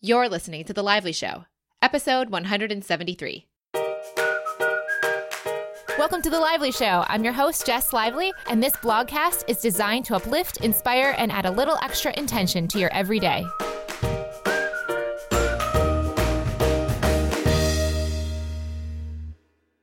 You're listening to The Lively Show, episode 173. Welcome to The Lively Show. I'm your host, Jess Lively, and this blogcast is designed to uplift, inspire, and add a little extra intention to your everyday.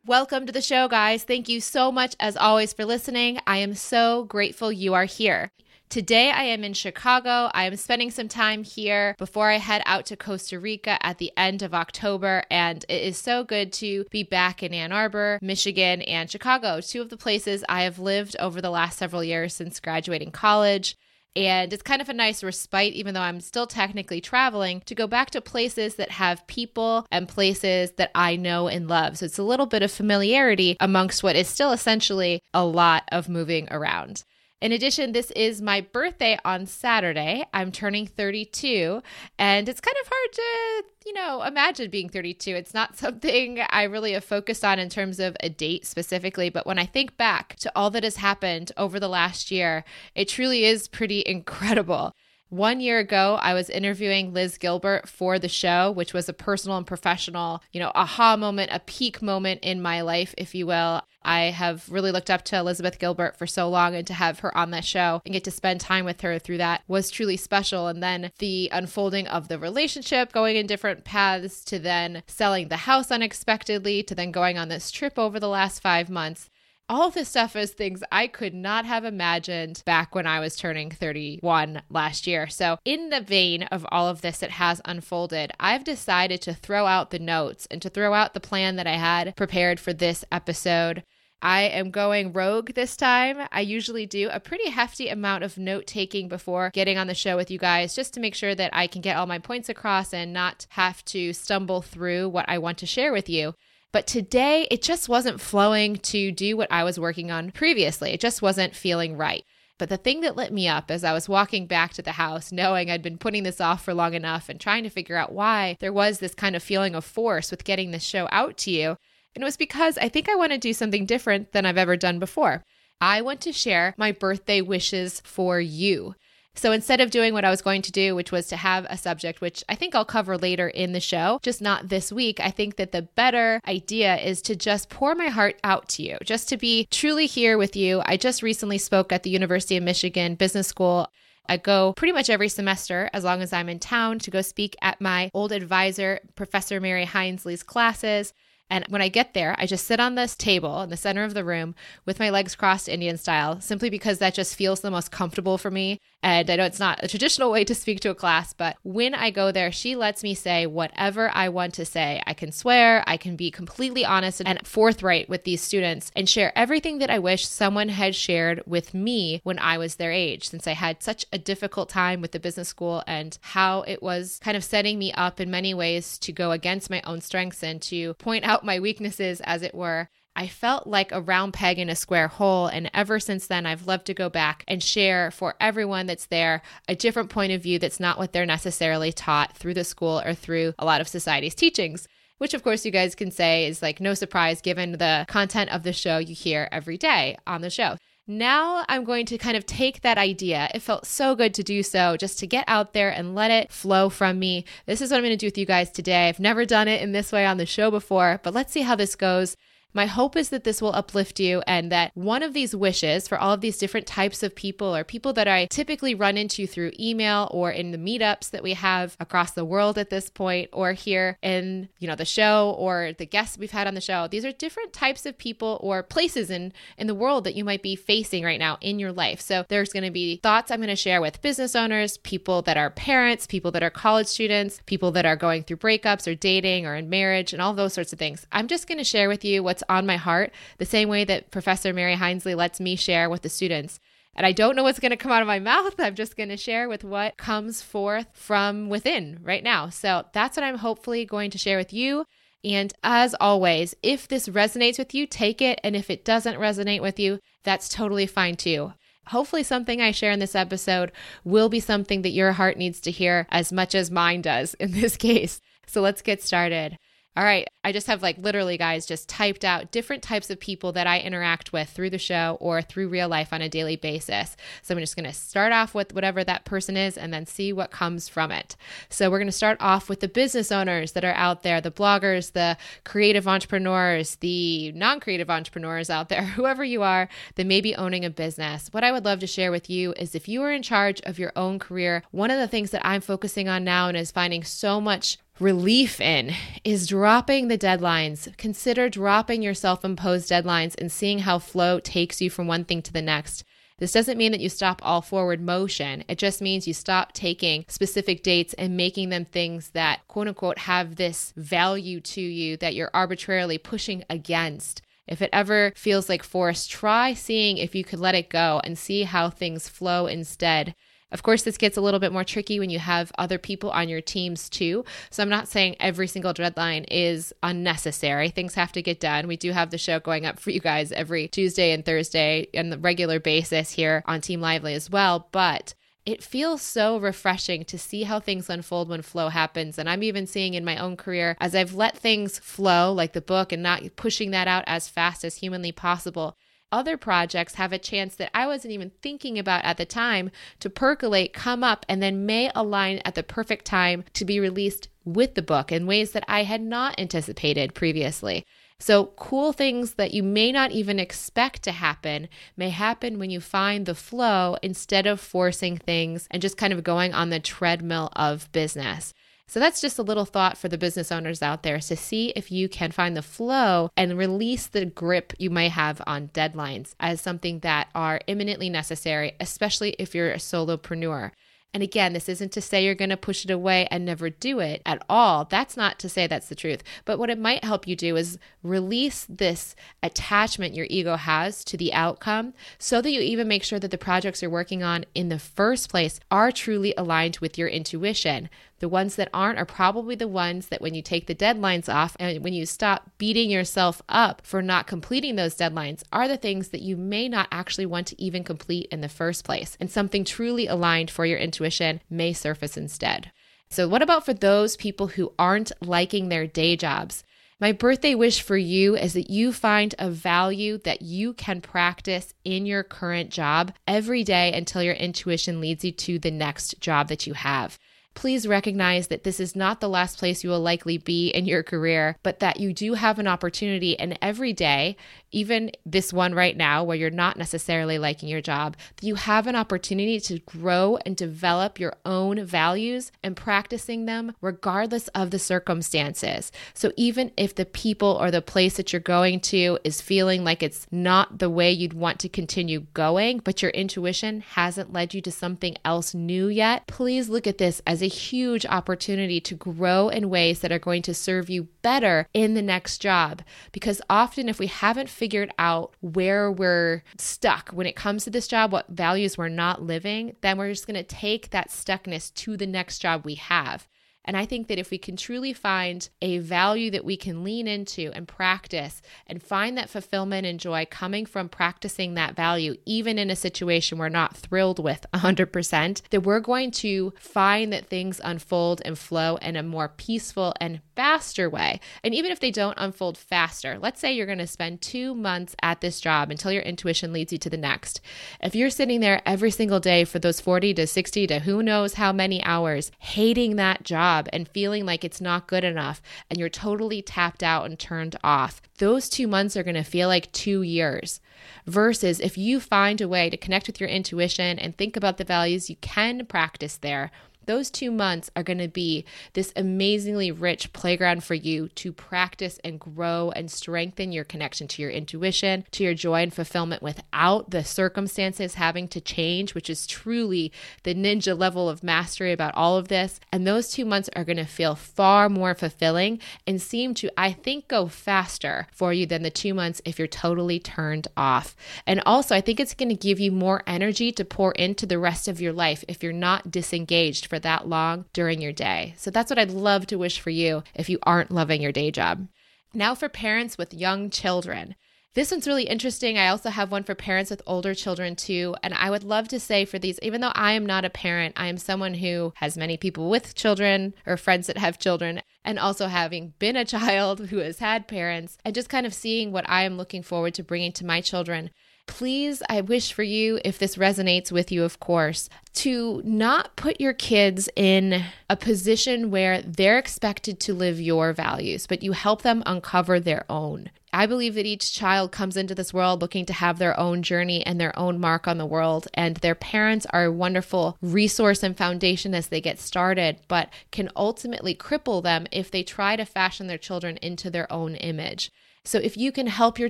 Welcome to the show, guys. Thank you so much, as always, for listening. I am so grateful you are here. Today I am in Chicago. I am spending some time here before I head out to Costa Rica at the end of October. And it is so good to be back in Ann Arbor, Michigan, and Chicago, two of the places I have lived over the last several years since graduating college. And it's kind of a nice respite, even though I'm still technically traveling, to go back to places that have people and places that I know and love. So it's a little bit of familiarity amongst what is still essentially a lot of moving around. In addition, this is my birthday on Saturday. I'm turning 32, and it's kind of hard to, you know, imagine being 32. It's not something I really have focused on in terms of a date specifically, but when I think back to all that has happened over the last year, it truly is pretty incredible. One year ago, I was interviewing Liz Gilbert for the show, which was a personal and professional, you know, aha moment, a peak moment in my life, if you will. I have really looked up to Elizabeth Gilbert for so long, and to have her on that show and get to spend time with her through that was truly special. And then the unfolding of the relationship, going in different paths, to then selling the house unexpectedly, to then going on this trip over the last five months all of this stuff is things I could not have imagined back when I was turning 31 last year. So, in the vein of all of this that has unfolded, I've decided to throw out the notes and to throw out the plan that I had prepared for this episode. I am going rogue this time. I usually do a pretty hefty amount of note taking before getting on the show with you guys, just to make sure that I can get all my points across and not have to stumble through what I want to share with you. But today, it just wasn't flowing to do what I was working on previously. It just wasn't feeling right. But the thing that lit me up as I was walking back to the house, knowing I'd been putting this off for long enough and trying to figure out why there was this kind of feeling of force with getting this show out to you. And it was because I think I want to do something different than I've ever done before. I want to share my birthday wishes for you. So instead of doing what I was going to do, which was to have a subject, which I think I'll cover later in the show, just not this week, I think that the better idea is to just pour my heart out to you, just to be truly here with you. I just recently spoke at the University of Michigan Business School. I go pretty much every semester as long as I'm in town to go speak at my old advisor, Professor Mary Hinesley's classes. And when I get there, I just sit on this table in the center of the room with my legs crossed Indian style, simply because that just feels the most comfortable for me. And I know it's not a traditional way to speak to a class, but when I go there, she lets me say whatever I want to say. I can swear, I can be completely honest and forthright with these students and share everything that I wish someone had shared with me when I was their age, since I had such a difficult time with the business school and how it was kind of setting me up in many ways to go against my own strengths and to point out my weaknesses, as it were. I felt like a round peg in a square hole. And ever since then, I've loved to go back and share for everyone that's there a different point of view that's not what they're necessarily taught through the school or through a lot of society's teachings. Which, of course, you guys can say is like no surprise given the content of the show you hear every day on the show. Now I'm going to kind of take that idea. It felt so good to do so, just to get out there and let it flow from me. This is what I'm going to do with you guys today. I've never done it in this way on the show before, but let's see how this goes. My hope is that this will uplift you and that one of these wishes for all of these different types of people or people that I typically run into through email or in the meetups that we have across the world at this point or here in, you know, the show or the guests we've had on the show. These are different types of people or places in in the world that you might be facing right now in your life. So there's going to be thoughts I'm going to share with business owners, people that are parents, people that are college students, people that are going through breakups or dating or in marriage and all those sorts of things. I'm just going to share with you what's on my heart, the same way that Professor Mary Hinsley lets me share with the students. And I don't know what's going to come out of my mouth. I'm just going to share with what comes forth from within right now. So that's what I'm hopefully going to share with you. And as always, if this resonates with you, take it. And if it doesn't resonate with you, that's totally fine too. Hopefully, something I share in this episode will be something that your heart needs to hear as much as mine does in this case. So let's get started. All right. I just have like literally, guys, just typed out different types of people that I interact with through the show or through real life on a daily basis. So I'm just going to start off with whatever that person is and then see what comes from it. So we're going to start off with the business owners that are out there, the bloggers, the creative entrepreneurs, the non creative entrepreneurs out there, whoever you are that may be owning a business. What I would love to share with you is if you are in charge of your own career, one of the things that I'm focusing on now and is finding so much relief in is dropping the deadlines. Consider dropping your self imposed deadlines and seeing how flow takes you from one thing to the next. This doesn't mean that you stop all forward motion. It just means you stop taking specific dates and making them things that, quote unquote, have this value to you that you're arbitrarily pushing against. If it ever feels like force, try seeing if you could let it go and see how things flow instead. Of course, this gets a little bit more tricky when you have other people on your teams too. So I'm not saying every single deadline is unnecessary. Things have to get done. We do have the show going up for you guys every Tuesday and Thursday on the regular basis here on Team Lively as well. But it feels so refreshing to see how things unfold when flow happens. And I'm even seeing in my own career as I've let things flow, like the book, and not pushing that out as fast as humanly possible other projects have a chance that I wasn't even thinking about at the time to percolate, come up, and then may align at the perfect time to be released with the book in ways that I had not anticipated previously. So, cool things that you may not even expect to happen may happen when you find the flow instead of forcing things and just kind of going on the treadmill of business. So that's just a little thought for the business owners out there to see if you can find the flow and release the grip you might have on deadlines as something that are imminently necessary, especially if you're a solopreneur. And again, this isn't to say you're going to push it away and never do it at all. That's not to say that's the truth. But what it might help you do is release this attachment your ego has to the outcome so that you even make sure that the projects you're working on in the first place are truly aligned with your intuition. The ones that aren't are probably the ones that when you take the deadlines off and when you stop beating yourself up for not completing those deadlines are the things that you may not actually want to even complete in the first place. And something truly aligned for your intuition may surface instead. So, what about for those people who aren't liking their day jobs? My birthday wish for you is that you find a value that you can practice in your current job every day until your intuition leads you to the next job that you have please recognize that this is not the last place you will likely be in your career, but that you do have an opportunity. And every day, even this one right now, where you're not necessarily liking your job, you have an opportunity to grow and develop your own values and practicing them regardless of the circumstances. So even if the people or the place that you're going to is feeling like it's not the way you'd want to continue going, but your intuition hasn't led you to something else new yet, please look at this as a huge opportunity to grow in ways that are going to serve you better in the next job. Because often, if we haven't figured out where we're stuck when it comes to this job, what values we're not living, then we're just going to take that stuckness to the next job we have. And I think that if we can truly find a value that we can lean into and practice and find that fulfillment and joy coming from practicing that value, even in a situation we're not thrilled with 100%, that we're going to find that things unfold and flow in a more peaceful and faster way. And even if they don't unfold faster, let's say you're going to spend two months at this job until your intuition leads you to the next. If you're sitting there every single day for those 40 to 60 to who knows how many hours, hating that job and feeling like it's not good enough, and you're totally tapped out and turned off, those two months are going to feel like two years. Versus if you find a way to connect with your intuition and think about the values you can practice there those two months are going to be this amazingly rich playground for you to practice and grow and strengthen your connection to your intuition, to your joy and fulfillment without the circumstances having to change, which is truly the ninja level of mastery about all of this. And those two months are going to feel far more fulfilling and seem to, I think, go faster for you than the two months if you're totally turned off. And also, I think it's going to give you more energy to pour into the rest of your life if you're not disengaged for that long during your day. So that's what I'd love to wish for you if you aren't loving your day job. Now, for parents with young children. This one's really interesting. I also have one for parents with older children too. And I would love to say for these, even though I am not a parent, I am someone who has many people with children or friends that have children, and also having been a child who has had parents, and just kind of seeing what I am looking forward to bringing to my children. Please, I wish for you, if this resonates with you, of course, to not put your kids in a position where they're expected to live your values, but you help them uncover their own. I believe that each child comes into this world looking to have their own journey and their own mark on the world, and their parents are a wonderful resource and foundation as they get started, but can ultimately cripple them if they try to fashion their children into their own image. So, if you can help your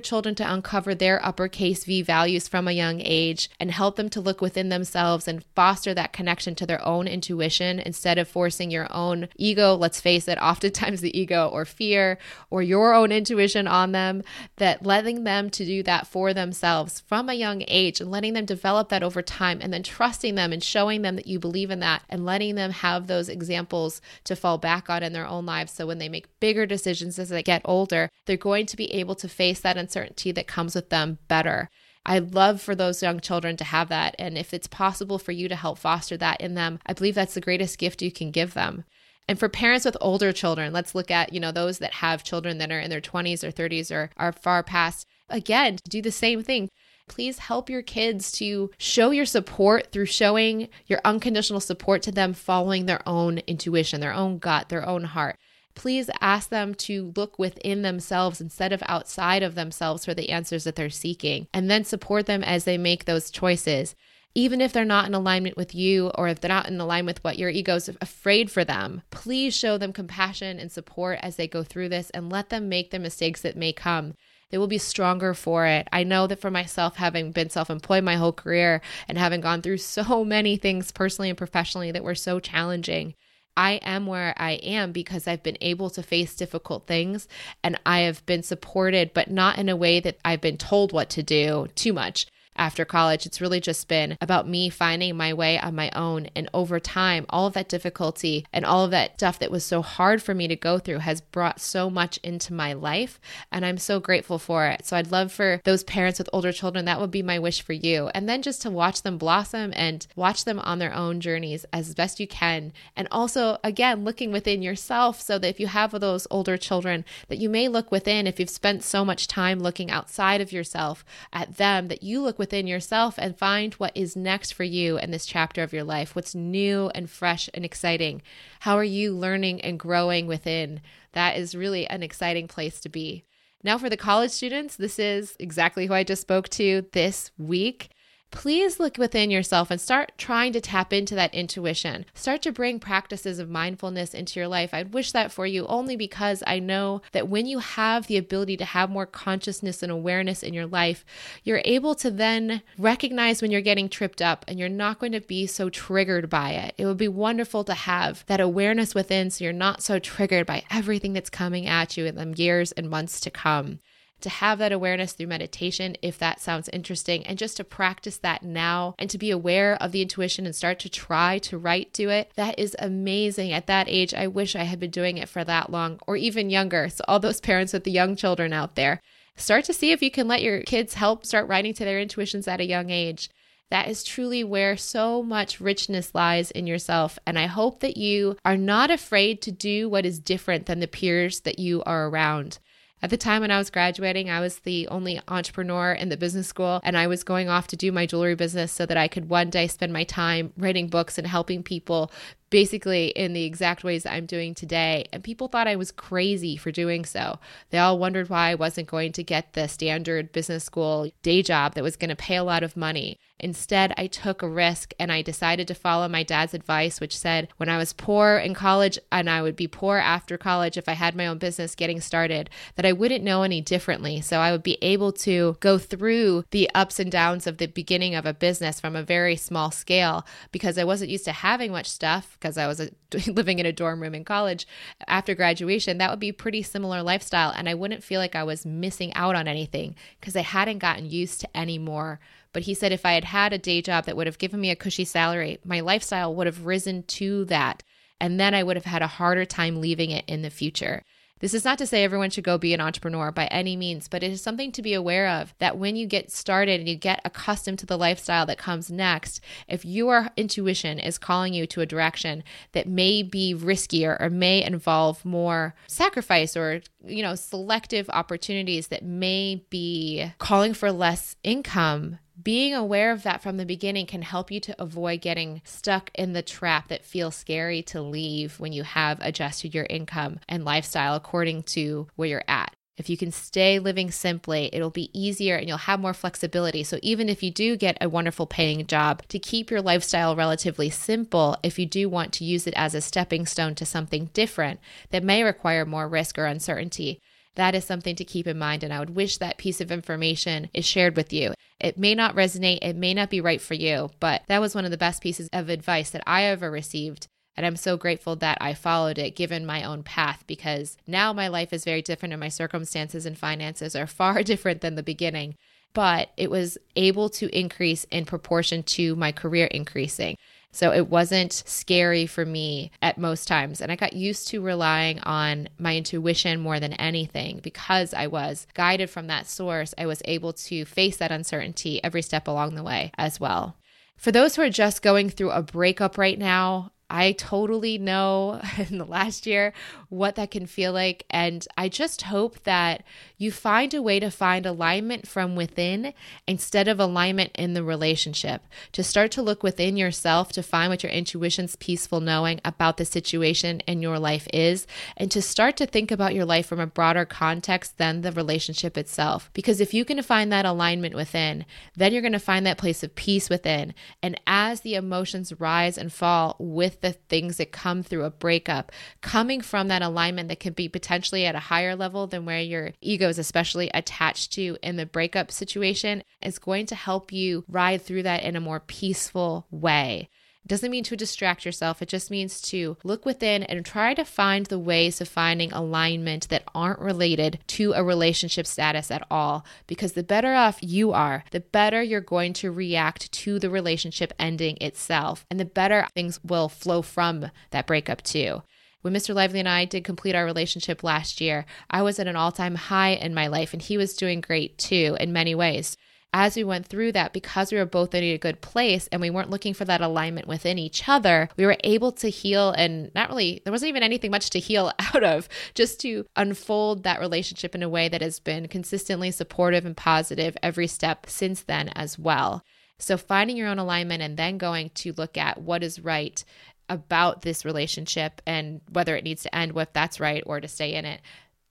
children to uncover their uppercase V values from a young age and help them to look within themselves and foster that connection to their own intuition instead of forcing your own ego, let's face it, oftentimes the ego or fear or your own intuition on them, that letting them to do that for themselves from a young age and letting them develop that over time and then trusting them and showing them that you believe in that and letting them have those examples to fall back on in their own lives. So, when they make bigger decisions as they get older, they're going to be able to face that uncertainty that comes with them better. I love for those young children to have that. And if it's possible for you to help foster that in them, I believe that's the greatest gift you can give them. And for parents with older children, let's look at, you know, those that have children that are in their 20s or 30s or are far past. Again, do the same thing. Please help your kids to show your support through showing your unconditional support to them following their own intuition, their own gut, their own heart please ask them to look within themselves instead of outside of themselves for the answers that they're seeking, and then support them as they make those choices. Even if they're not in alignment with you or if they're not in alignment with what your ego's afraid for them, please show them compassion and support as they go through this and let them make the mistakes that may come they will be stronger for it. I know that for myself, having been self employed my whole career and having gone through so many things personally and professionally that were so challenging, I am where I am because I've been able to face difficult things and I have been supported, but not in a way that I've been told what to do too much after college. It's really just been about me finding my way on my own. And over time, all of that difficulty and all of that stuff that was so hard for me to go through has brought so much into my life. And I'm so grateful for it. So I'd love for those parents with older children, that would be my wish for you. And then just to watch them blossom and watch them on their own journeys as best you can. And also, again, looking within yourself so that if you have those older children, that you may look within if you've spent so much time looking outside of yourself at them, that you look within yourself and find what is next for you in this chapter of your life. What's new and fresh and exciting? How are you learning and growing within? That is really an exciting place to be. Now, for the college students, this is exactly who I just spoke to this week please look within yourself and start trying to tap into that intuition. Start to bring practices of mindfulness into your life. I'd wish that for you only because I know that when you have the ability to have more consciousness and awareness in your life, you're able to then recognize when you're getting tripped up and you're not going to be so triggered by it. It would be wonderful to have that awareness within so you're not so triggered by everything that's coming at you in the years and months to come to have that awareness through meditation if that sounds interesting, and just to practice that now and to be aware of the intuition and start to try to write to it. That is amazing. At that age, I wish I had been doing it for that long or even younger. So, all those parents with the young children out there, start to see if you can let your kids help start writing to their intuitions at a young age. That is truly where so much richness lies in yourself. And I hope that you are not afraid to do what is different than the peers that you are around. At the time when I was graduating, I was the only entrepreneur in the business school, and I was going off to do my jewelry business so that I could one day spend my time writing books and helping people basically in the exact ways that I'm doing today. And people thought I was crazy for doing so. They all wondered why I wasn't going to get the standard business school day job that was going to pay a lot of money. Instead, I took a risk and I decided to follow my dad's advice, which said when I was poor in college and I would be poor after college if I had my own business getting started, that I wouldn't know any differently. So I would be able to go through the ups and downs of the beginning of a business from a very small scale because I wasn't used to having much stuff because I was a, living in a dorm room in college after graduation. That would be pretty similar lifestyle. And I wouldn't feel like I was missing out on anything because I hadn't gotten used to any more but he said if I had had a day job that would have given me a cushy salary, my lifestyle would have risen to that. And then I would have had a harder time leaving it in the future. This is not to say everyone should go be an entrepreneur by any means, but it is something to be aware of that when you get started and you get accustomed to the lifestyle that comes next, if your intuition is calling you to a direction that may be riskier or may involve more sacrifice or, you know, selective opportunities that may be calling for less income, being aware of that from the beginning can help you to avoid getting stuck in the trap that feels scary to leave when you have adjusted your income and lifestyle according to where you're at. If you can stay living simply, it'll be easier and you'll have more flexibility. So, even if you do get a wonderful paying job, to keep your lifestyle relatively simple, if you do want to use it as a stepping stone to something different that may require more risk or uncertainty, that is something to keep in mind. And I would wish that piece of information is shared with you. It may not resonate, it may not be right for you, but that was one of the best pieces of advice that I ever received. And I'm so grateful that I followed it given my own path because now my life is very different and my circumstances and finances are far different than the beginning. But it was able to increase in proportion to my career increasing. So it wasn't scary for me at most times. And I got used to relying on my intuition more than anything because I was guided from that source. I was able to face that uncertainty every step along the way as well. For those who are just going through a breakup right now, I totally know in the last year what that can feel like. And I just hope that you find a way to find alignment from within instead of alignment in the relationship. To start to look within yourself to find what your intuition's peaceful knowing about the situation in your life is, and to start to think about your life from a broader context than the relationship itself. Because if you can find that alignment within, then you're going to find that place of peace within. And as the emotions rise and fall with the things that come through a breakup, coming from that alignment that can be potentially at a higher level than where your ego is especially attached to in the breakup situation is going to help you ride through that in a more peaceful way It doesn't mean to distract yourself. It just means to look within and try to find the ways of finding alignment that aren't related to a relationship status at all. Because the better off you are, the better you're going to react to the relationship ending itself, and the better things will flow from that breakup too. When Mr. Lively and I did complete our relationship last year, I was at an all time high in my life, and he was doing great too in many ways as we went through that, because we were both in a good place and we weren't looking for that alignment within each other, we were able to heal and not really, there wasn't even anything much to heal out of, just to unfold that relationship in a way that has been consistently supportive and positive every step since then as well. So, finding your own alignment and then going to look at what is right about this relationship and whether it needs to end, if that's right, or to stay in it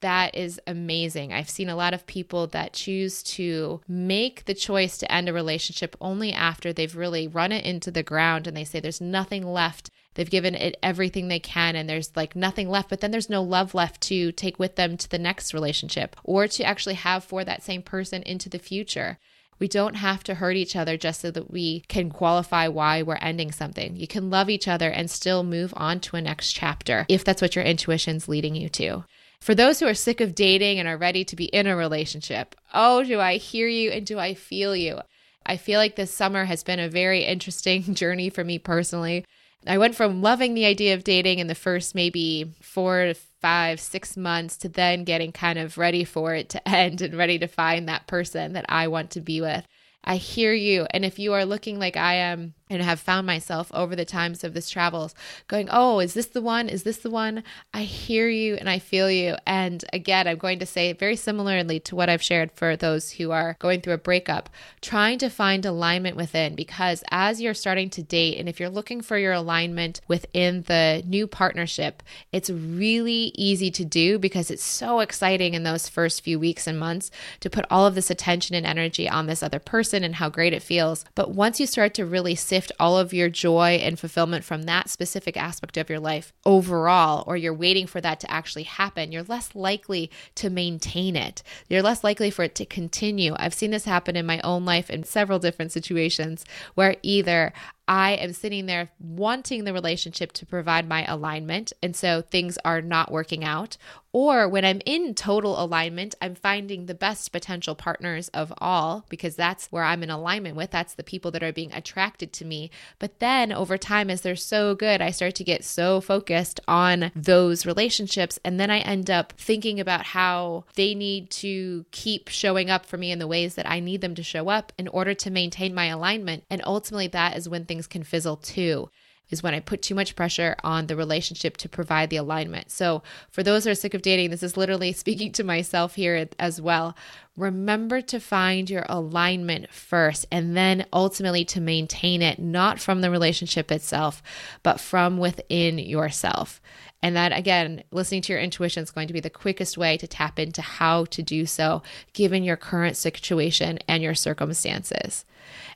that is amazing. I've seen a lot of people that choose to make the choice to end a relationship only after they've really run it into the ground and they say there's nothing left. They've given it everything they can and there's like nothing left, but then there's no love left to take with them to the next relationship or to actually have for that same person into the future. We don't have to hurt each other just so that we can qualify why we're ending something. You can love each other and still move on to a next chapter if that's what your intuition's leading you to. For those who are sick of dating and are ready to be in a relationship, oh, do I hear you and do I feel you? I feel like this summer has been a very interesting journey for me personally. I went from loving the idea of dating in the first maybe four to five, six months to then getting kind of ready for it to end and ready to find that person that I want to be with. I hear you. And if you are looking like I am and have found myself over the times of this travels going, Oh, is this the one? Is this the one? I hear you and I feel you. And again, I'm going to say very similarly to what I've shared for those who are going through a breakup, trying to find alignment within because as you're starting to date, and if you're looking for your alignment within the new partnership, it's really easy to do because it's so exciting in those first few weeks and months to put all of this attention and energy on this other person and how great it feels. But once you start to really sit sift all of your joy and fulfillment from that specific aspect of your life overall, or you're waiting for that to actually happen, you're less likely to maintain it. You're less likely for it to continue. I've seen this happen in my own life in several different situations where either I am sitting there wanting the relationship to provide my alignment. And so things are not working out. Or when I'm in total alignment, I'm finding the best potential partners of all because that's where I'm in alignment with. That's the people that are being attracted to me. But then over time, as they're so good, I start to get so focused on those relationships. And then I end up thinking about how they need to keep showing up for me in the ways that I need them to show up in order to maintain my alignment. And ultimately, that is when things can fizzle too is when I put too much pressure on the relationship to provide the alignment. So, for those who are sick of dating, this is literally speaking to myself here as well. Remember to find your alignment first and then ultimately to maintain it, not from the relationship itself, but from within yourself. And that, again, listening to your intuition is going to be the quickest way to tap into how to do so, given your current situation and your circumstances.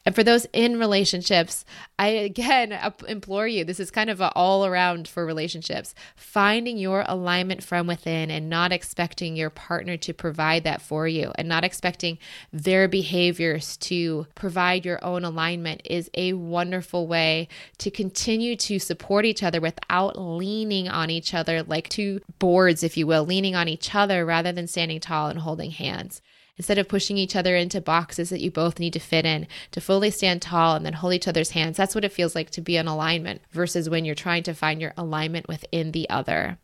And for those in relationships, I again implore you this is kind of all around for relationships. Finding your alignment from within and not expecting your partner to provide that for you and not expecting their behaviors to provide your own alignment is a wonderful way to continue to support each other without leaning on each other like two boards, if you will, leaning on each other rather than standing tall and holding hands instead of pushing each other into boxes that you both need to fit in, to fully stand tall and then hold each other's hands. That's what it feels like to be in alignment versus when you're trying to find your alignment within the other.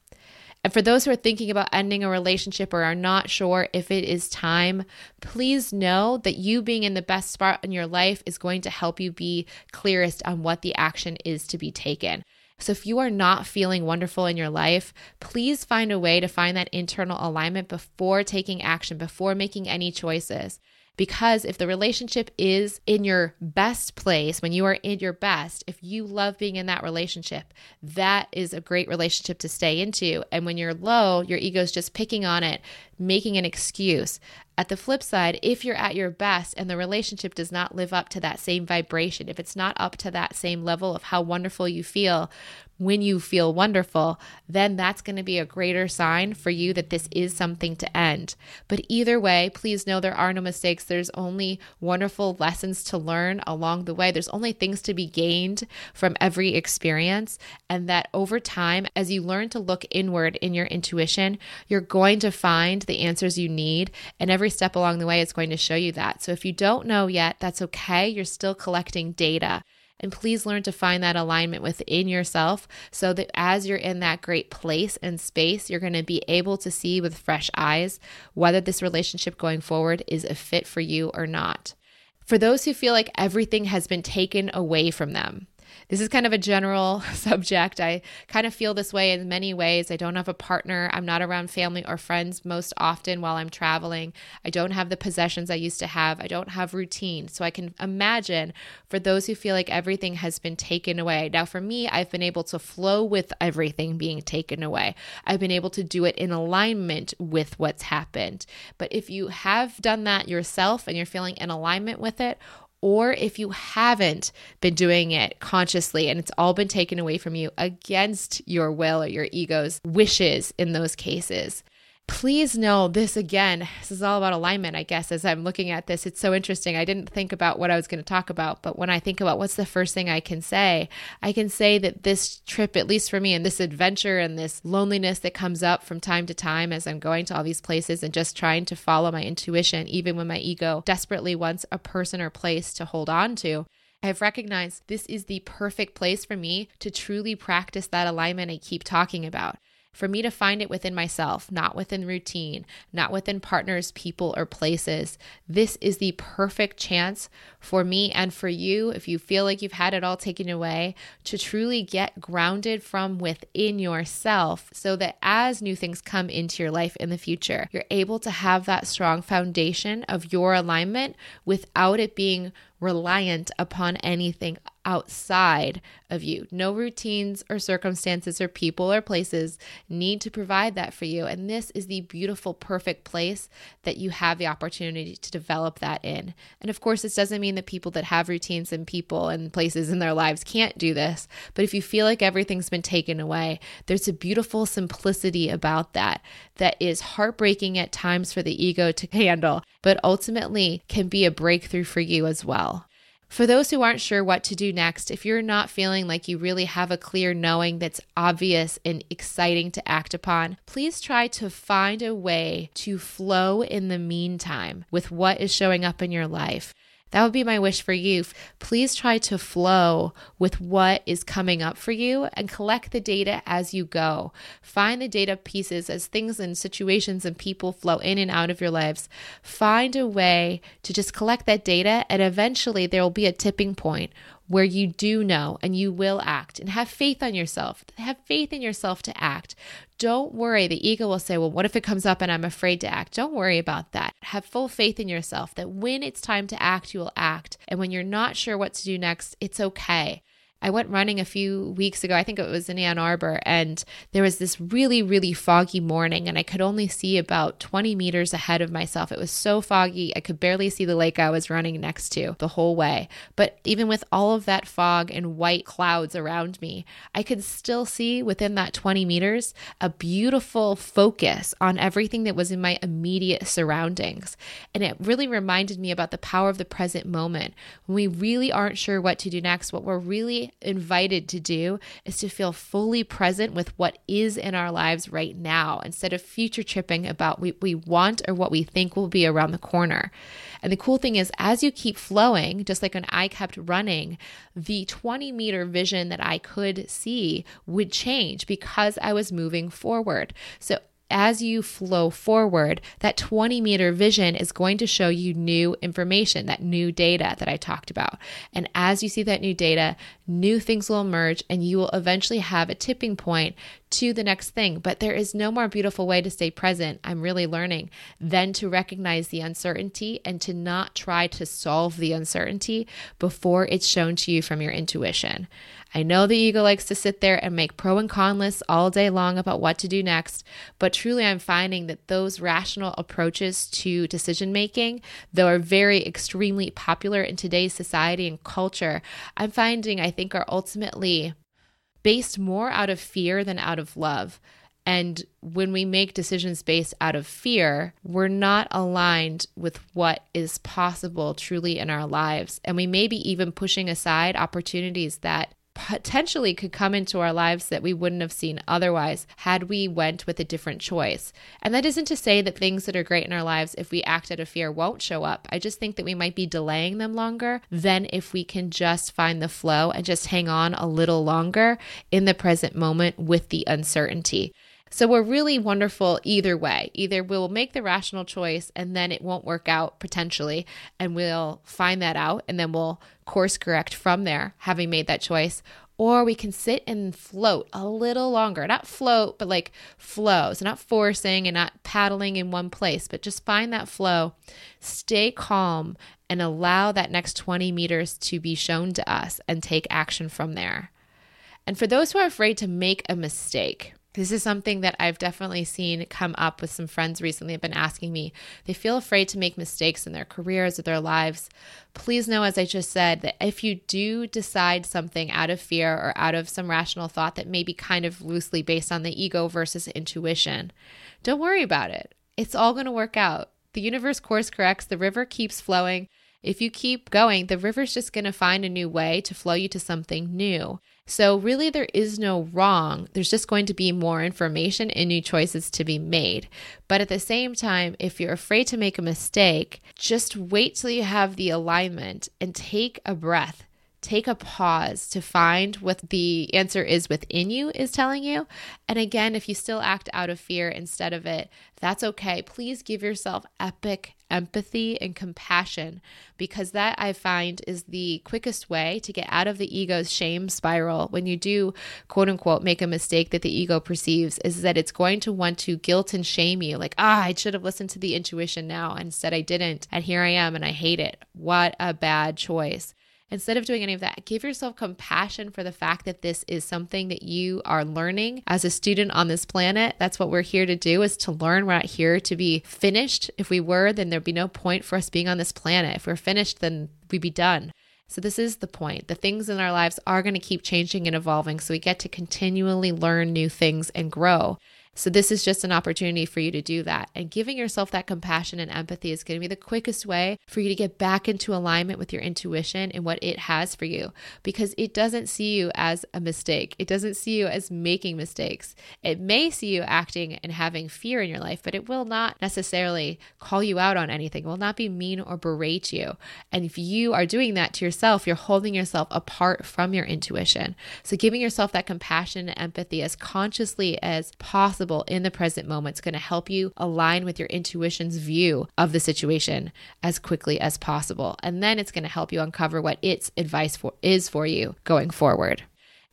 And for those who are thinking about ending a relationship or are not sure if it is time, please know that you being in the best spot in your life is going to help you be clearest on what the action is to be taken. So, if you are not feeling wonderful in your life, please find a way to find that internal alignment before taking action, before making any choices. Because if the relationship is in your best place, when you are in your best, if you love being in that relationship, that is a great relationship to stay into. And when you're low, your ego is just picking on it, making an excuse. At the flip side, if you're at your best and the relationship does not live up to that same vibration, if it's not up to that same level of how wonderful you feel when you feel wonderful, then that's going to be a greater sign for you that this is something to end. But either way, please know there are no mistakes. There's only wonderful lessons to learn along the way. There's only things to be gained from every experience. And that over time, as you learn to look inward in your intuition, you're going to find the answers you need. And every step along the way is going to show you that. So if you don't know yet, that's okay. You're still collecting data. And please learn to find that alignment within yourself so that as you're in that great place and space, you're going to be able to see with fresh eyes whether this relationship going forward is a fit for you or not. For those who feel like everything has been taken away from them, this is kind of a general subject. I kind of feel this way in many ways. I don't have a partner. I'm not around family or friends most often while I'm traveling. I don't have the possessions I used to have. I don't have routine. So I can imagine for those who feel like everything has been taken away. Now, for me, I've been able to flow with everything being taken away. I've been able to do it in alignment with what's happened. But if you have done that yourself and you're feeling in alignment with it, or if you haven't been doing it consciously and it's all been taken away from you against your will or your ego's wishes in those cases please know this again. This is all about alignment, I guess, as I'm looking at this. It's so interesting. I didn't think about what I was going to talk about, but when I think about what's the first thing I can say, I can say that this trip, at least for me, and this adventure and this loneliness that comes up from time to time as I'm going to all these places and just trying to follow my intuition, even when my ego desperately wants a person or place to hold on to. I've recognized this is the perfect place for me to truly practice that alignment I keep talking about for me to find it within myself, not within routine, not within partners, people, or places. This is the perfect chance for me and for you, if you feel like you've had it all taken away, to truly get grounded from within yourself so that as new things come into your life in the future, you're able to have that strong foundation of your alignment without it being reliant upon anything outside of you. No routines or circumstances or people or places need to provide that for you. And this is the beautiful, perfect place that you have the opportunity to develop that in. And of course, this doesn't mean that people that have routines and people and places in their lives can't do this. But if you feel like everything's been taken away, there's a beautiful simplicity about that that is heartbreaking at times for the ego to handle, but ultimately can be a breakthrough for you as well. For those who aren't sure what to do next, if you're not feeling like you really have a clear knowing that's obvious and exciting to act upon, please try to find a way to flow in the meantime with what is showing up in your life. That would be my wish for you. Please try to flow with what is coming up for you and collect the data as you go. Find the data pieces as things and situations and people flow in and out of your lives. Find a way to just collect that data, and eventually there will be a tipping point where you do know and you will act and have faith on yourself. Have faith in yourself to act. Don't worry. The ego will say, Well, what if it comes up and I'm afraid to act? Don't worry about that. Have full faith in yourself that when it's time to act, you will act. And when you're not sure what to do next, it's okay. I went running a few weeks ago. I think it was in Ann Arbor, and there was this really, really foggy morning, and I could only see about 20 meters ahead of myself. It was so foggy, I could barely see the lake I was running next to the whole way. But even with all of that fog and white clouds around me, I could still see within that 20 meters a beautiful focus on everything that was in my immediate surroundings. And it really reminded me about the power of the present moment. When we really aren't sure what to do next, what we're really invited to do is to feel fully present with what is in our lives right now instead of future tripping about what we want or what we think will be around the corner. And the cool thing is, as you keep flowing, just like when I kept running, the 20 meter vision that I could see would change because I was moving forward. So as you flow forward, that 20 meter vision is going to show you new information, that new data that I talked about. And as you see that new data, new things will emerge and you will eventually have a tipping point to the next thing. But there is no more beautiful way to stay present, I'm really learning, than to recognize the uncertainty and to not try to solve the uncertainty before it's shown to you from your intuition. I know the ego likes to sit there and make pro and con lists all day long about what to do next, but truly I'm finding that those rational approaches to decision making, though are very extremely popular in today's society and culture, I'm finding I think are ultimately based more out of fear than out of love. And when we make decisions based out of fear, we're not aligned with what is possible truly in our lives. And we may be even pushing aside opportunities that potentially could come into our lives that we wouldn't have seen otherwise had we went with a different choice. And that isn't to say that things that are great in our lives if we act out of fear won't show up. I just think that we might be delaying them longer than if we can just find the flow and just hang on a little longer in the present moment with the uncertainty. So we're really wonderful either way. Either we'll make the rational choice and then it won't work out potentially, and we'll find that out and then we'll course correct from there, having made that choice. Or we can sit and float a little longer. Not float, but like flow. So, not forcing and not paddling in one place, but just find that flow. Stay calm and allow that next 20 meters to be shown to us and take action from there. And for those who are afraid to make a mistake, this is something that I've definitely seen come up with some friends recently have been asking me. They feel afraid to make mistakes in their careers or their lives. Please know, as I just said, that if you do decide something out of fear or out of some rational thought that may be kind of loosely based on the ego versus intuition, don't worry about it. It's all going to work out. The universe course corrects, the river keeps flowing. If you keep going, the river's just going to find a new way to flow you to something new. So, really, there is no wrong. There's just going to be more information and new choices to be made. But at the same time, if you're afraid to make a mistake, just wait till you have the alignment and take a breath take a pause to find what the answer is within you is telling you. And again, if you still act out of fear instead of it, that's okay. Please give yourself epic empathy and compassion because that I find is the quickest way to get out of the ego's shame spiral when you do quote unquote make a mistake that the ego perceives is that it's going to want to guilt and shame you. Like ah I should have listened to the intuition now. Instead I didn't. And here I am and I hate it. What a bad choice Instead of doing any of that, give yourself compassion for the fact that this is something that you are learning as a student on this planet. That's what we're here to do is to learn. We're not here to be finished. If we were, then there'd be no point for us being on this planet. If we're finished, then we'd be done. So, this is the point. The things in our lives are going to keep changing and evolving. So, we get to continually learn new things and grow. So, this is just an opportunity for you to do that. And giving yourself that compassion and empathy is going to be the quickest way for you to get back into alignment with your intuition and what it has for you because it doesn't see you as a mistake. It doesn't see you as making mistakes. It may see you acting and having fear in your life, but it will not necessarily call you out on anything, it will not be mean or berate you. And if you are doing that to yourself, you're holding yourself apart from your intuition. So, giving yourself that compassion and empathy as consciously as possible possible in the present moment. It's going to help you align with your intuition's view of the situation as quickly as possible. And then it's going to help you uncover what its advice for, is for you going forward.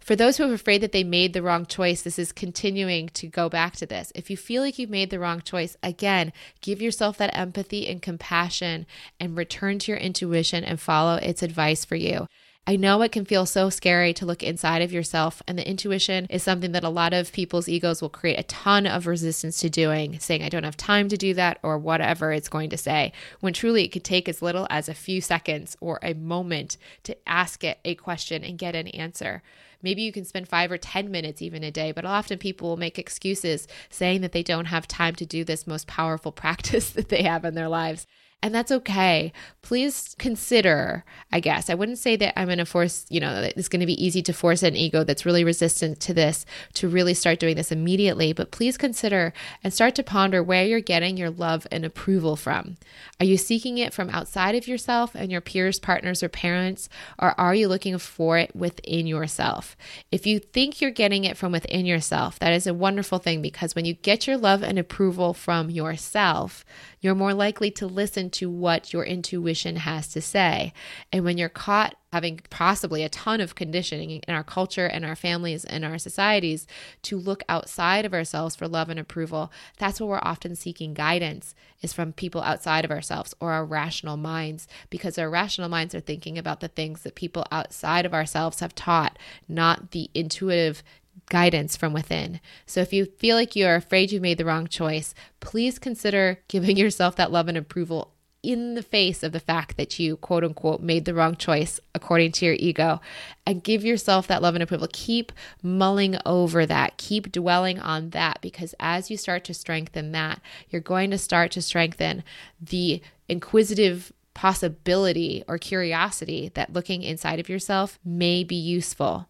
For those who are afraid that they made the wrong choice, this is continuing to go back to this. If you feel like you've made the wrong choice, again, give yourself that empathy and compassion and return to your intuition and follow its advice for you. I know it can feel so scary to look inside of yourself, and the intuition is something that a lot of people's egos will create a ton of resistance to doing, saying, I don't have time to do that, or whatever it's going to say, when truly it could take as little as a few seconds or a moment to ask it a question and get an answer. Maybe you can spend five or 10 minutes even a day, but often people will make excuses saying that they don't have time to do this most powerful practice that they have in their lives and that's okay. Please consider, I guess. I wouldn't say that I'm going to force, you know, it's going to be easy to force an ego that's really resistant to this to really start doing this immediately, but please consider and start to ponder where you're getting your love and approval from. Are you seeking it from outside of yourself and your peers, partners, or parents, or are you looking for it within yourself? If you think you're getting it from within yourself, that is a wonderful thing because when you get your love and approval from yourself, you're more likely to listen to what your intuition has to say. And when you're caught having possibly a ton of conditioning in our culture and our families and our societies to look outside of ourselves for love and approval, that's where we're often seeking guidance is from people outside of ourselves or our rational minds because our rational minds are thinking about the things that people outside of ourselves have taught, not the intuitive guidance from within. So if you feel like you're afraid you made the wrong choice, please consider giving yourself that love and approval in the face of the fact that you quote unquote made the wrong choice according to your ego and give yourself that love and approval. Keep mulling over that, keep dwelling on that because as you start to strengthen that, you're going to start to strengthen the inquisitive possibility or curiosity that looking inside of yourself may be useful.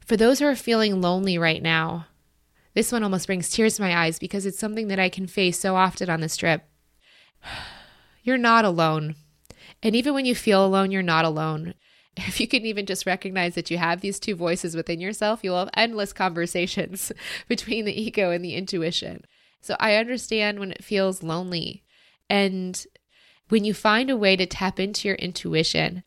For those who are feeling lonely right now, this one almost brings tears to my eyes because it's something that I can face so often on this trip. You're not alone. And even when you feel alone, you're not alone. If you can even just recognize that you have these two voices within yourself, you'll have endless conversations between the ego and the intuition. So I understand when it feels lonely. And when you find a way to tap into your intuition,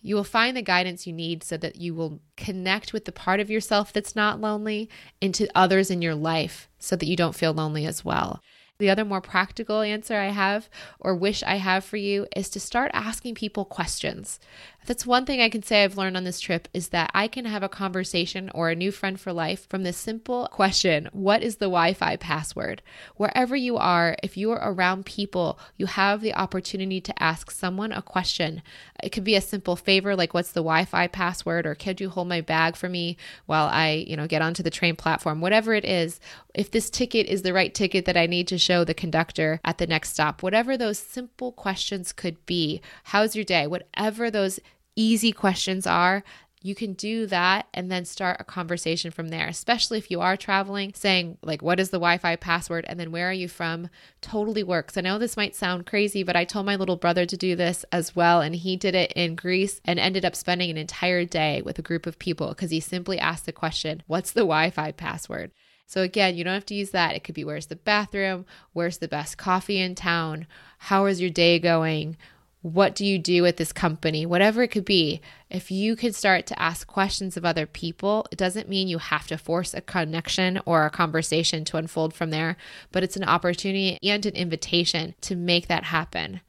you will find the guidance you need so that you will connect with the part of yourself that's not lonely into others in your life so that you don't feel lonely as well. The other more practical answer I have or wish I have for you is to start asking people questions. That's one thing I can say I've learned on this trip is that I can have a conversation or a new friend for life from this simple question What is the Wi Fi password? Wherever you are, if you are around people, you have the opportunity to ask someone a question. It could be a simple favor like, What's the Wi Fi password? Or could you hold my bag for me while I, you know, get onto the train platform? Whatever it is, if this ticket is the right ticket that I need to show the conductor at the next stop, whatever those simple questions could be. How's your day? Whatever those easy questions are, you can do that and then start a conversation from there, especially if you are traveling, saying, like, what is the Wi Fi password? And then where are you from? Totally works. I know this might sound crazy, but I told my little brother to do this as well. And he did it in Greece and ended up spending an entire day with a group of people because he simply asked the question, What's the Wi Fi password? So, again, you don't have to use that. It could be where's the bathroom? Where's the best coffee in town? How is your day going? What do you do at this company? Whatever it could be. If you could start to ask questions of other people, it doesn't mean you have to force a connection or a conversation to unfold from there, but it's an opportunity and an invitation to make that happen.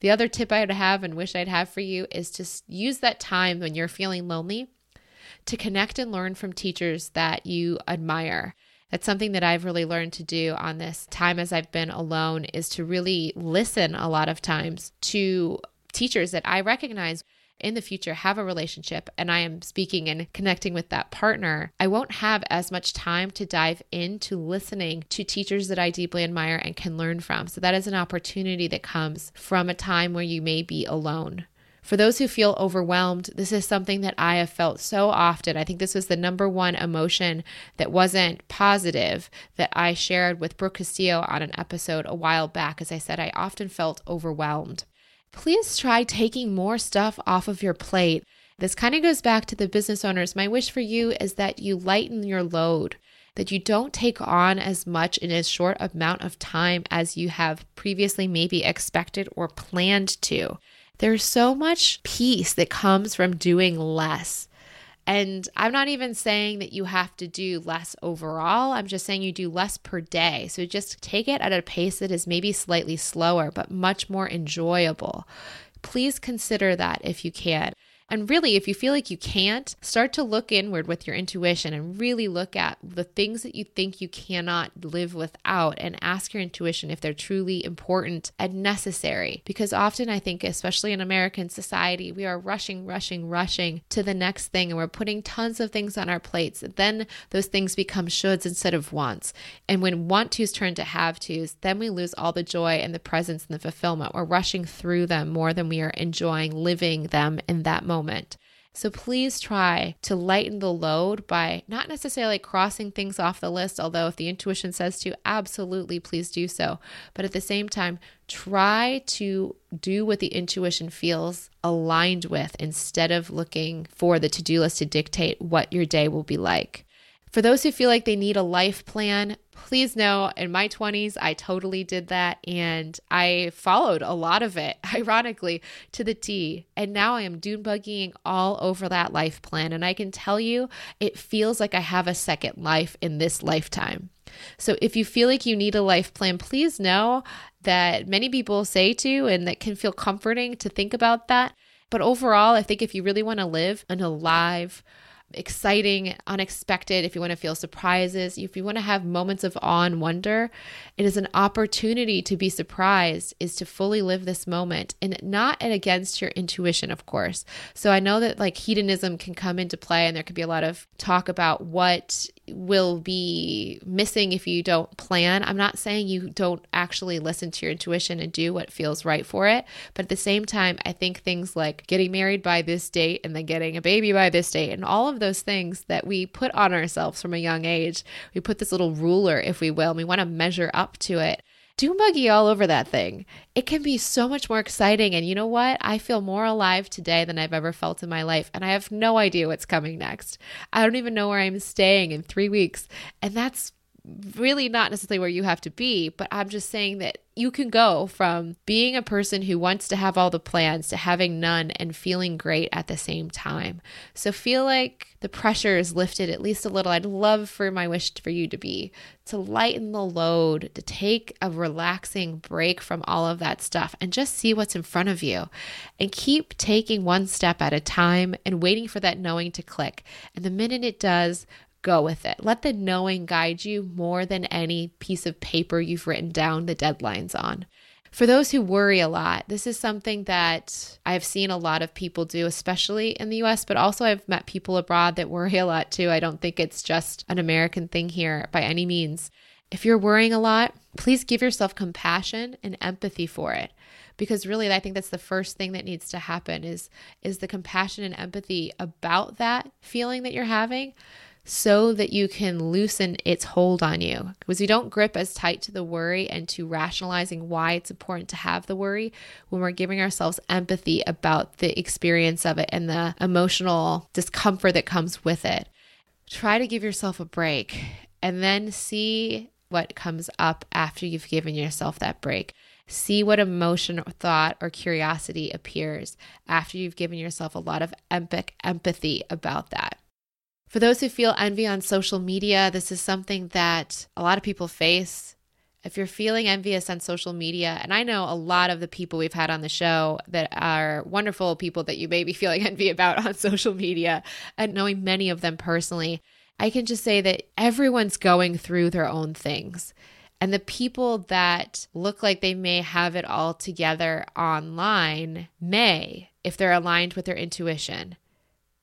The other tip I would have and wish I'd have for you is to use that time when you're feeling lonely to connect and learn from teachers that you admire. That's something that I've really learned to do on this time as I've been alone is to really listen a lot of times to teachers that I recognize in the future have a relationship and I am speaking and connecting with that partner, I won't have as much time to dive into listening to teachers that I deeply admire and can learn from. So that is an opportunity that comes from a time where you may be alone. For those who feel overwhelmed, this is something that I have felt so often. I think this was the number one emotion that wasn't positive that I shared with Brooke Castillo on an episode a while back. As I said, I often felt overwhelmed. Please try taking more stuff off of your plate. This kind of goes back to the business owners. My wish for you is that you lighten your load, that you don't take on as much in as short amount of time as you have previously maybe expected or planned to. There's so much peace that comes from doing less. And I'm not even saying that you have to do less overall. I'm just saying you do less per day. So just take it at a pace that is maybe slightly slower, but much more enjoyable. Please consider that if you can. And really, if you feel like you can't, start to look inward with your intuition and really look at the things that you think you cannot live without and ask your intuition if they're truly important and necessary. Because often, I think, especially in American society, we are rushing, rushing, rushing to the next thing and we're putting tons of things on our plates. Then those things become shoulds instead of wants. And when want tos turn to have tos, then we lose all the joy and the presence and the fulfillment. We're rushing through them more than we are enjoying living them in that moment moment. So please try to lighten the load by not necessarily crossing things off the list, although if the intuition says to, absolutely please do so. But at the same time, try to do what the intuition feels aligned with instead of looking for the to do list to dictate what your day will be like. For those who feel like they need a life plan, please know in my 20s, I totally did that and I followed a lot of it, ironically, to the T. And now I am dune buggying all over that life plan. And I can tell you, it feels like I have a second life in this lifetime. So if you feel like you need a life plan, please know that many people say to, and that can feel comforting to think about that. But overall, I think if you really want to live an alive, exciting, unexpected, if you want to feel surprises, if you want to have moments of awe and wonder, it is an opportunity to be surprised, is to fully live this moment and not against your intuition, of course. So I know that like hedonism can come into play and there could be a lot of talk about what will be missing if you don't plan. I'm not saying you don't actually listen to your intuition and do what feels right for it. But at the same time, I think things like getting married by this date and then getting a baby by this date and all of those things that we put on ourselves from a young age, we put this little ruler, if we will, we want to measure up to it dune buggy all over that thing. It can be so much more exciting. And you know what? I feel more alive today than I've ever felt in my life. And I have no idea what's coming next. I don't even know where I'm staying in three weeks. And that's really not necessarily where you have to be, but I'm just saying that you can go from being a person who wants to have all the plans to having none and feeling great at the same time. So feel like the pressure is lifted at least a little. I'd love for my wish for you to be to lighten the load, to take a relaxing break from all of that stuff and just see what's in front of you and keep taking one step at a time and waiting for that knowing to click. And the minute it does, go with it. Let the knowing guide you more than any piece of paper you've written down the deadlines on. For those who worry a lot, this is something that I've seen a lot of people do, especially in the US, but also I've met people abroad that worry a lot too. I don't think it's just an American thing here by any means. If you're worrying a lot, please give yourself compassion and empathy for it because really I think that's the first thing that needs to happen is is the compassion and empathy about that feeling that you're having so that you can loosen its hold on you. Because we don't grip as tight to the worry and to rationalizing why it's important to have the worry when we're giving ourselves empathy about the experience of it and the emotional discomfort that comes with it. Try to give yourself a break and then see what comes up after you've given yourself that break. See what emotion or thought or curiosity appears after you've given yourself a lot of empathy about that. For those who feel envy on social media, this is something that a lot of people face. If you're feeling envious on social media, and I know a lot of the people we've had on the show that are wonderful people that you may be feeling envy about on social media, and knowing many of them personally, I can just say that everyone's going through their own things. And the people that look like they may have it all together online may, if they're aligned with their intuition.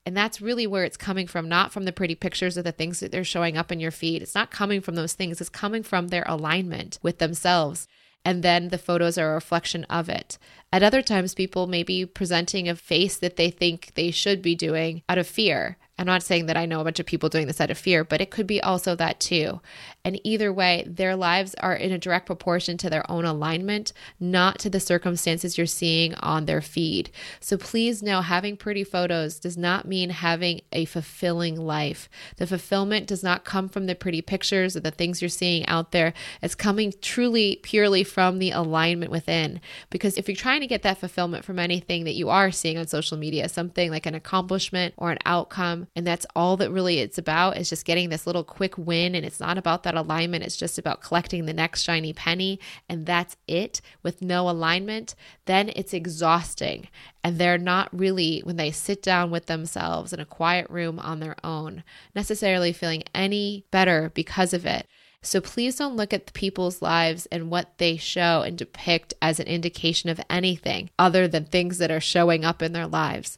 And that's really where it's coming from, not from the pretty pictures of the things that they're showing up in your feed. It's not coming from those things, it's coming from their alignment with themselves. And then the photos are a reflection of it. At other times, people may be presenting a face that they think they should be doing out of fear I'm not saying that I know a bunch of people doing this out of fear, but it could be also that too. And either way, their lives are in a direct proportion to their own alignment, not to the circumstances you're seeing on their feed. So please know having pretty photos does not mean having a fulfilling life. The fulfillment does not come from the pretty pictures or the things you're seeing out there. It's coming truly, purely from the alignment within. Because if you're trying to get that fulfillment from anything that you are seeing on social media, something like an accomplishment or an outcome, and that's all that really it's about is just getting this little quick win. And it's not about that alignment, it's just about collecting the next shiny penny. And that's it with no alignment. Then it's exhausting. And they're not really, when they sit down with themselves in a quiet room on their own, necessarily feeling any better because of it. So please don't look at people's lives and what they show and depict as an indication of anything other than things that are showing up in their lives.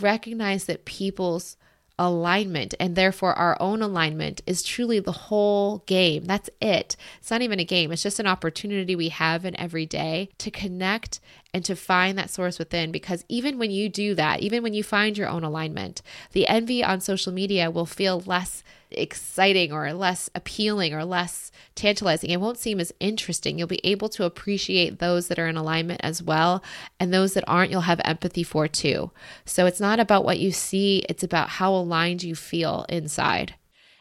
Recognize that people's alignment and therefore our own alignment is truly the whole game. That's it. It's not even a game, it's just an opportunity we have in every day to connect and to find that source within. Because even when you do that, even when you find your own alignment, the envy on social media will feel less exciting or less appealing or less tantalizing. It won't seem as interesting. You'll be able to appreciate those that are in alignment as well. And those that aren't, you'll have empathy for too. So it's not about what you see, it's about how aligned you feel inside.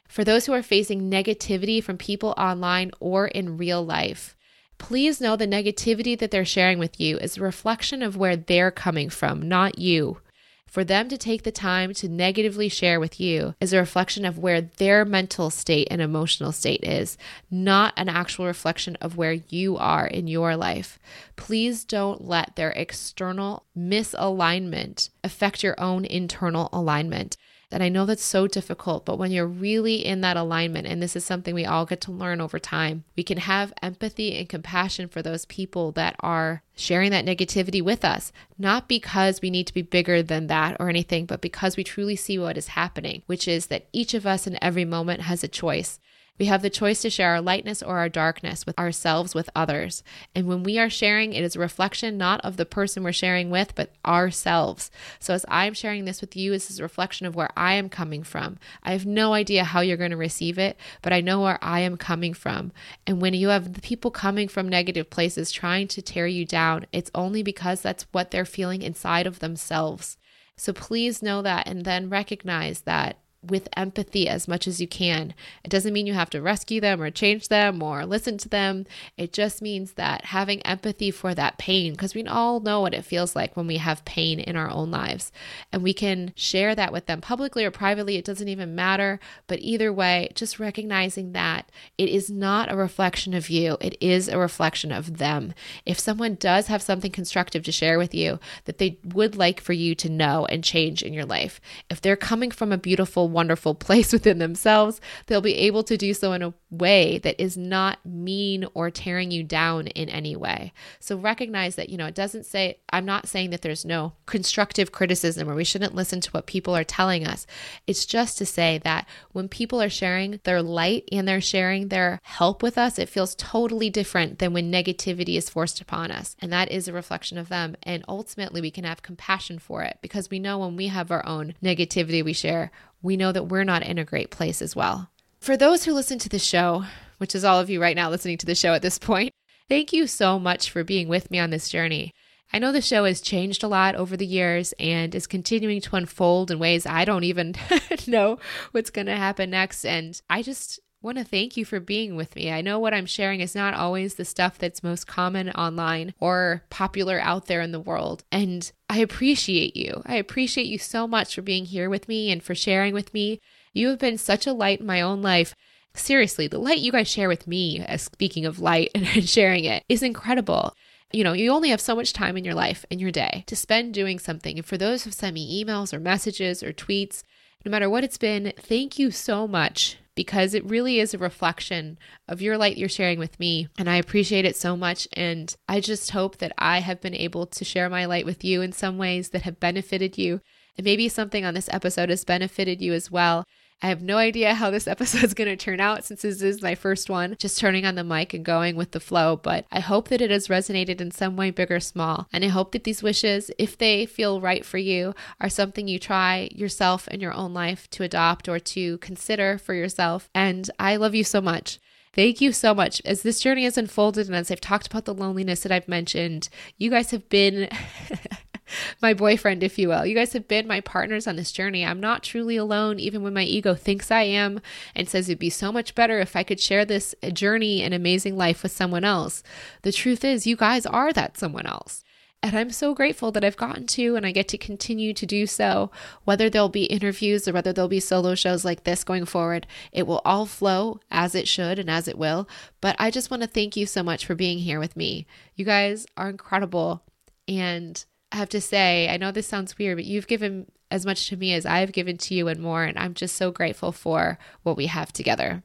For those who are facing negativity from people online or in real life, please know the negativity that they're sharing with you is a reflection of where they're coming from, not you. For them to take the time to negatively share with you is a reflection of where their mental state and emotional state is, not an actual reflection of where you are in your life. Please don't let their external misalignment affect your own internal alignment. And I know that's so difficult, but when you're really in that alignment, and this is something we all get to learn over time, we can have empathy and compassion for those people that are sharing that negativity with us, not because we need to be bigger than that or anything, but because we truly see what is happening, which is that each of us in every moment has a choice. We have the choice to share our lightness or our darkness with ourselves, with others. And when we are sharing, it is a reflection not of the person we're sharing with, but ourselves. So as I'm sharing this with you, this is a reflection of where I am coming from. I have no idea how you're going to receive it, but I know where I am coming from. And when you have the people coming from negative places trying to tear you down, it's only because that's what they're feeling inside of themselves. So please know that and then recognize that with empathy as much as you can. It doesn't mean you have to rescue them or change them or listen to them. It just means that having empathy for that pain, because we all know what it feels like when we have pain in our own lives. And we can share that with them publicly or privately. It doesn't even matter. But either way, just recognizing that it is not a reflection of you, it is a reflection of them. If someone does have something constructive to share with you that they would like for you to know and change in your life, if they're coming from a beautiful, wonderful place within themselves, they'll be able to do so in a way that is not mean or tearing you down in any way. So recognize that, you know, it doesn't say, I'm not saying that there's no constructive criticism or we shouldn't listen to what people are telling us. It's just to say that when people are sharing their light and they're sharing their help with us, it feels totally different than when negativity is forced upon us. And that is a reflection of them. And ultimately, we can have compassion for it because we know when we have our own negativity we share, we know that we're not in a great place as well. For those who listen to the show, which is all of you right now listening to the show at this point, thank you so much for being with me on this journey. I know the show has changed a lot over the years and is continuing to unfold in ways I don't even know what's going to happen next. And I just want to thank you for being with me. I know what I'm sharing is not always the stuff that's most common online or popular out there in the world. And I appreciate you. I appreciate you so much for being here with me and for sharing with me. You have been such a light in my own life. Seriously, the light you guys share with me, as speaking of light and sharing it, is incredible you know, you only have so much time in your life, in your day, to spend doing something. And for those who've sent me emails or messages or tweets, No matter what it's been, thank you so much because it really is a reflection of your light you're sharing with me. And I appreciate it so much. And I just hope that I have been able to share my light with you in some ways that have benefited you. And maybe something on this episode has benefited you as well. I have no idea how this episode is going to turn out since this is my first one, just turning on the mic and going with the flow. But I hope that it has resonated in some way, big or small. And I hope that these wishes, if they feel right for you, are something you try yourself in your own life to adopt or to consider for yourself. And I love you so much. Thank you so much. As this journey has unfolded and as I've talked about the loneliness that I've mentioned, you guys have been my boyfriend, if you will. You guys have been my partners on this journey. I'm not truly alone, even when my ego thinks I am and says it'd be so much better if I could share this journey and amazing life with someone else. The truth is, you guys are that someone else. And I'm so grateful that I've gotten to and I get to continue to do so. Whether there'll be interviews or whether there'll be solo shows like this going forward, it will all flow as it should and as it will. But I just want to thank you so much for being here with me. You guys are incredible. And have to say, I know this sounds weird, but you've given as much to me as I've given to you and more. And I'm just so grateful for what we have together.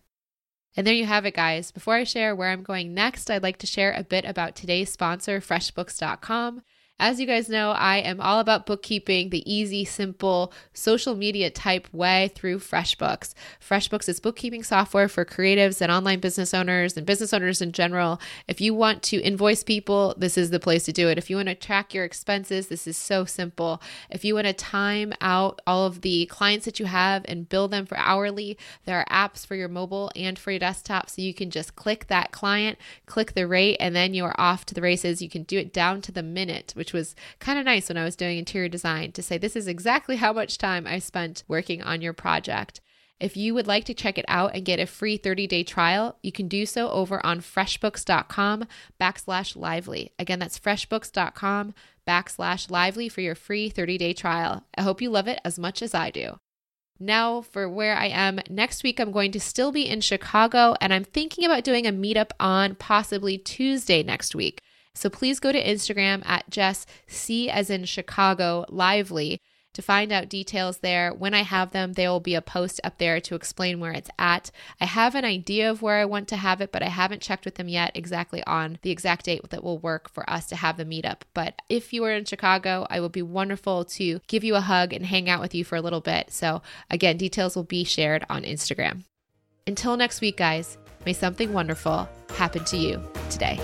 And there you have it, guys. Before I share where I'm going next, I'd like to share a bit about today's sponsor, FreshBooks.com. As you guys know, I am all about bookkeeping the easy, simple, social media type way through FreshBooks. FreshBooks is bookkeeping software for creatives and online business owners and business owners in general. If you want to invoice people, this is the place to do it. If you want to track your expenses, this is so simple. If you want to time out all of the clients that you have and bill them for hourly, there are apps for your mobile and for your desktop. So you can just click that client, click the rate, and then you are off to the races. You can do it down to the minute, which which was kind of nice when I was doing interior design to say, this is exactly how much time I spent working on your project. If you would like to check it out and get a free 30 day trial, you can do so over on freshbooks.com backslash lively. Again, that's freshbooks.com backslash lively for your free 30 day trial. I hope you love it as much as I do. Now, for where I am next week, I'm going to still be in Chicago and I'm thinking about doing a meetup on possibly Tuesday next week. So please go to Instagram at Jess C as in Chicago Lively to find out details there. When I have them, there will be a post up there to explain where it's at. I have an idea of where I want to have it, but I haven't checked with them yet exactly on the exact date that will work for us to have the meetup. But if you are in Chicago, I will be wonderful to give you a hug and hang out with you for a little bit. So, again, details will be shared on Instagram. Until next week, guys, may something wonderful happen to you today.